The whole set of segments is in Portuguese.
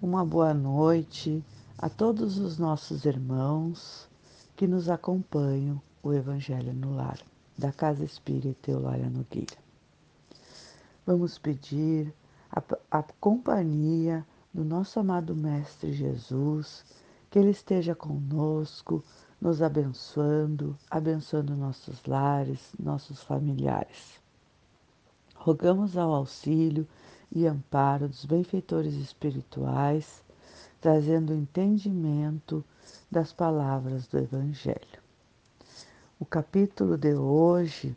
uma boa noite a todos os nossos irmãos que nos acompanham o Evangelho no Lar, da Casa Espírita Eulália Nogueira. Vamos pedir a, a companhia do nosso amado Mestre Jesus, que Ele esteja conosco, nos abençoando, abençoando nossos lares, nossos familiares. Rogamos ao auxílio e amparo dos benfeitores espirituais, trazendo entendimento das palavras do Evangelho. O capítulo de hoje,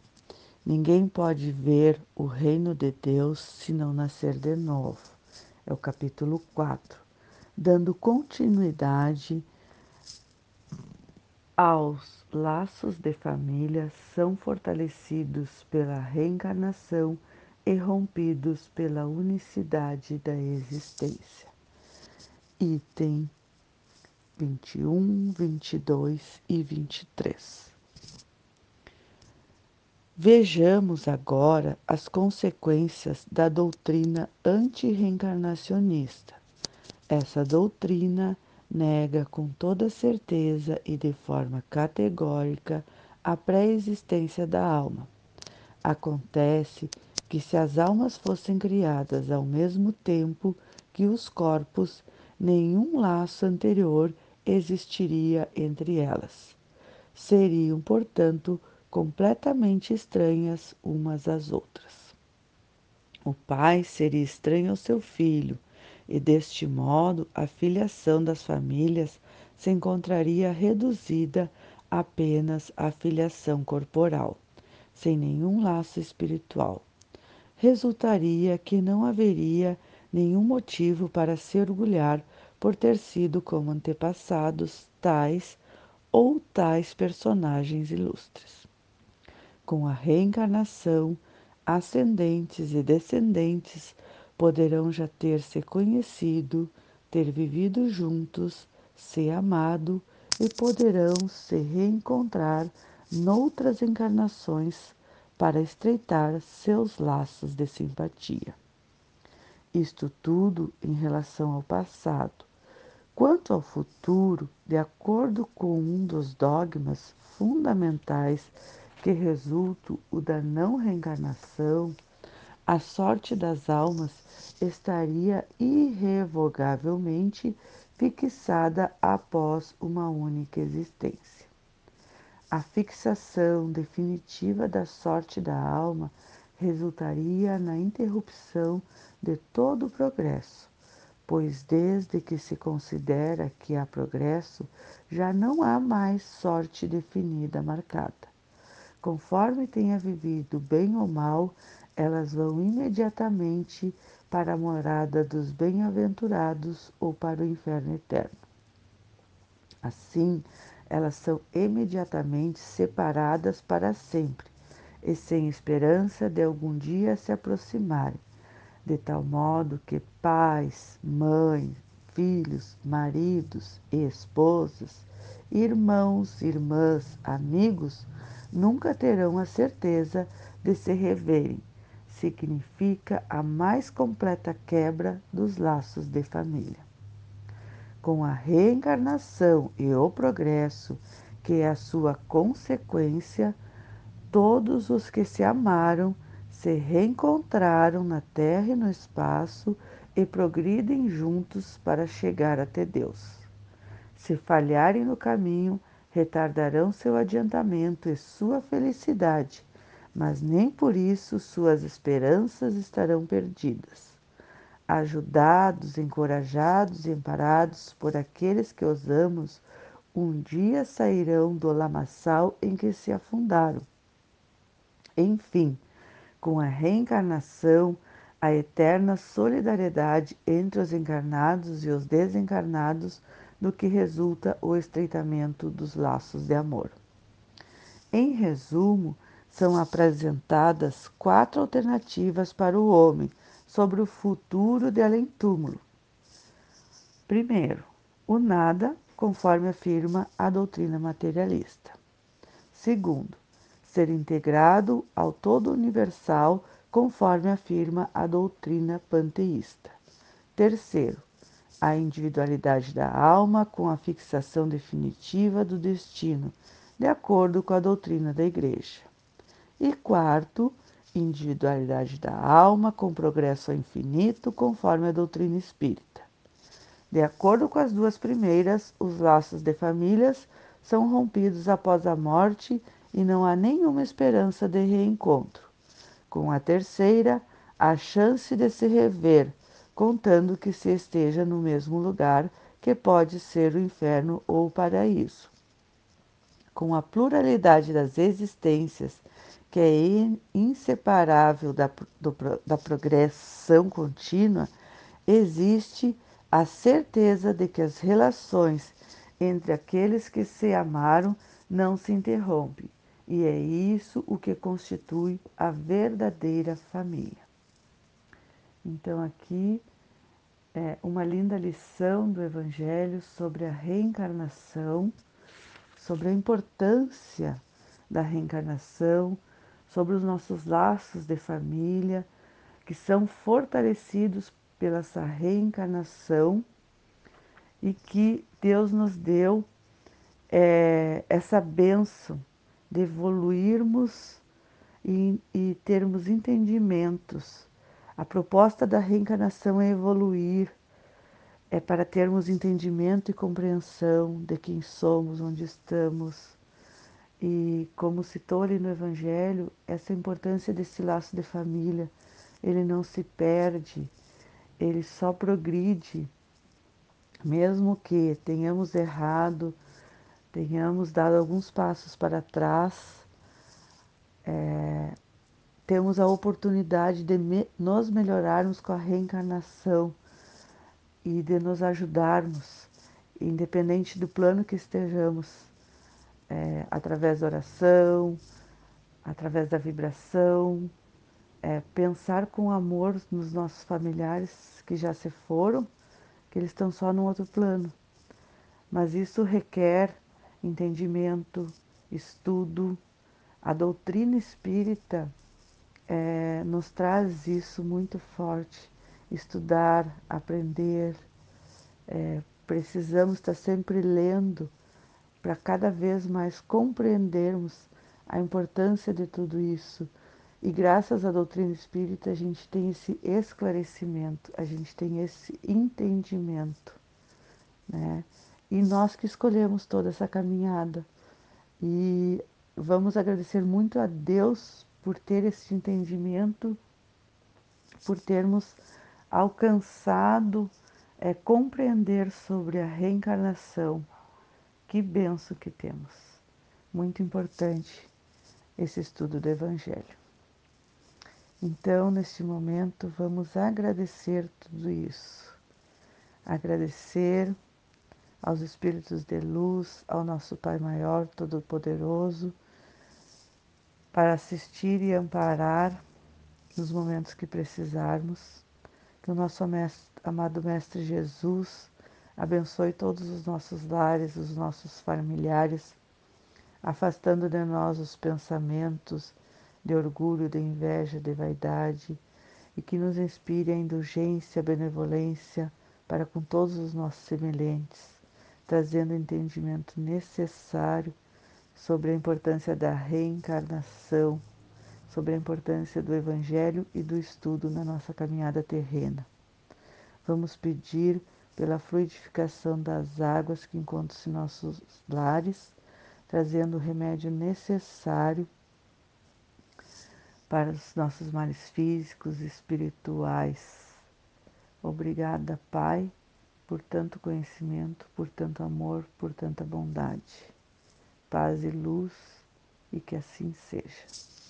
ninguém pode ver o reino de Deus se não nascer de novo. É o capítulo 4, dando continuidade aos laços de família são fortalecidos pela reencarnação e rompidos pela unicidade da existência. Item 21, 22 e 23. Vejamos agora as consequências da doutrina antirreencarnacionista. Essa doutrina nega com toda certeza e de forma categórica a pré-existência da alma. Acontece que se as almas fossem criadas ao mesmo tempo que os corpos, nenhum laço anterior existiria entre elas. Seriam, portanto, completamente estranhas umas às outras. O pai seria estranho ao seu filho, e deste modo a filiação das famílias se encontraria reduzida apenas à filiação corporal, sem nenhum laço espiritual resultaria que não haveria nenhum motivo para se orgulhar por ter sido como antepassados tais ou tais personagens ilustres. Com a reencarnação, ascendentes e descendentes poderão já ter se conhecido, ter vivido juntos, se amado e poderão se reencontrar noutras encarnações para estreitar seus laços de simpatia. Isto tudo em relação ao passado. Quanto ao futuro, de acordo com um dos dogmas fundamentais que resulta o da não reencarnação, a sorte das almas estaria irrevogavelmente fixada após uma única existência. A fixação definitiva da sorte da alma resultaria na interrupção de todo o progresso, pois desde que se considera que há progresso, já não há mais sorte definida marcada. Conforme tenha vivido bem ou mal, elas vão imediatamente para a morada dos bem-aventurados ou para o inferno eterno. Assim, elas são imediatamente separadas para sempre e sem esperança de algum dia se aproximarem, de tal modo que pais, mães, filhos, maridos e esposas, irmãos, irmãs, amigos, nunca terão a certeza de se reverem. Significa a mais completa quebra dos laços de família com a reencarnação e o progresso, que é a sua consequência, todos os que se amaram se reencontraram na terra e no espaço e progridem juntos para chegar até Deus. Se falharem no caminho, retardarão seu adiantamento e sua felicidade, mas nem por isso suas esperanças estarão perdidas ajudados, encorajados e amparados por aqueles que os amamos, um dia sairão do lamaçal em que se afundaram. Enfim, com a reencarnação, a eterna solidariedade entre os encarnados e os desencarnados, do que resulta o estreitamento dos laços de amor. Em resumo, são apresentadas quatro alternativas para o homem sobre o futuro de além-túmulo. Primeiro, o nada, conforme afirma a doutrina materialista. Segundo, ser integrado ao todo universal, conforme afirma a doutrina panteísta. Terceiro, a individualidade da alma com a fixação definitiva do destino, de acordo com a doutrina da Igreja. E quarto, individualidade da alma com progresso ao infinito, conforme a doutrina espírita. De acordo com as duas primeiras, os laços de famílias são rompidos após a morte e não há nenhuma esperança de reencontro. Com a terceira, a chance de se rever, contando que se esteja no mesmo lugar, que pode ser o inferno ou o paraíso. Com a pluralidade das existências, que é inseparável da, do, da progressão contínua, existe a certeza de que as relações entre aqueles que se amaram não se interrompem, e é isso o que constitui a verdadeira família. Então, aqui é uma linda lição do Evangelho sobre a reencarnação, sobre a importância da reencarnação, sobre os nossos laços de família, que são fortalecidos pela essa reencarnação e que Deus nos deu é, essa benção de evoluirmos e, e termos entendimentos. A proposta da reencarnação é evoluir, é para termos entendimento e compreensão de quem somos, onde estamos. E como citou ali no Evangelho, essa importância desse laço de família, ele não se perde, ele só progride mesmo que tenhamos errado, tenhamos dado alguns passos para trás, é, temos a oportunidade de me, nos melhorarmos com a reencarnação e de nos ajudarmos, independente do plano que estejamos, é, através da oração, através da vibração, é, pensar com amor nos nossos familiares que já se foram que eles estão só num outro plano. Mas isso requer entendimento, estudo. A doutrina espírita é, nos traz isso muito forte. Estudar, aprender. É, precisamos estar sempre lendo para cada vez mais compreendermos a importância de tudo isso e graças à doutrina espírita a gente tem esse esclarecimento, a gente tem esse entendimento, né? E nós que escolhemos toda essa caminhada. E vamos agradecer muito a Deus por ter esse entendimento, por termos alcançado é, compreender sobre a reencarnação. Que benção que temos. Muito importante esse estudo do Evangelho. Então, neste momento, vamos agradecer tudo isso. Agradecer aos Espíritos de luz, ao nosso Pai Maior, Todo-Poderoso, para assistir e amparar nos momentos que precisarmos. Que o nosso mestre, amado Mestre Jesus abençoe todos os nossos lares, os nossos familiares, afastando de nós os pensamentos de orgulho, de inveja, de vaidade, e que nos inspire a indulgência, a benevolência para com todos os nossos semelhantes, trazendo o entendimento necessário sobre a importância da reencarnação, sobre a importância do Evangelho e do estudo na nossa caminhada terrena. Vamos pedir pela fluidificação das águas que encontram-se em nossos lares, trazendo o remédio necessário para os nossos males físicos e espirituais. Obrigada, Pai, por tanto conhecimento, por tanto amor, por tanta bondade. Paz e luz, e que assim seja.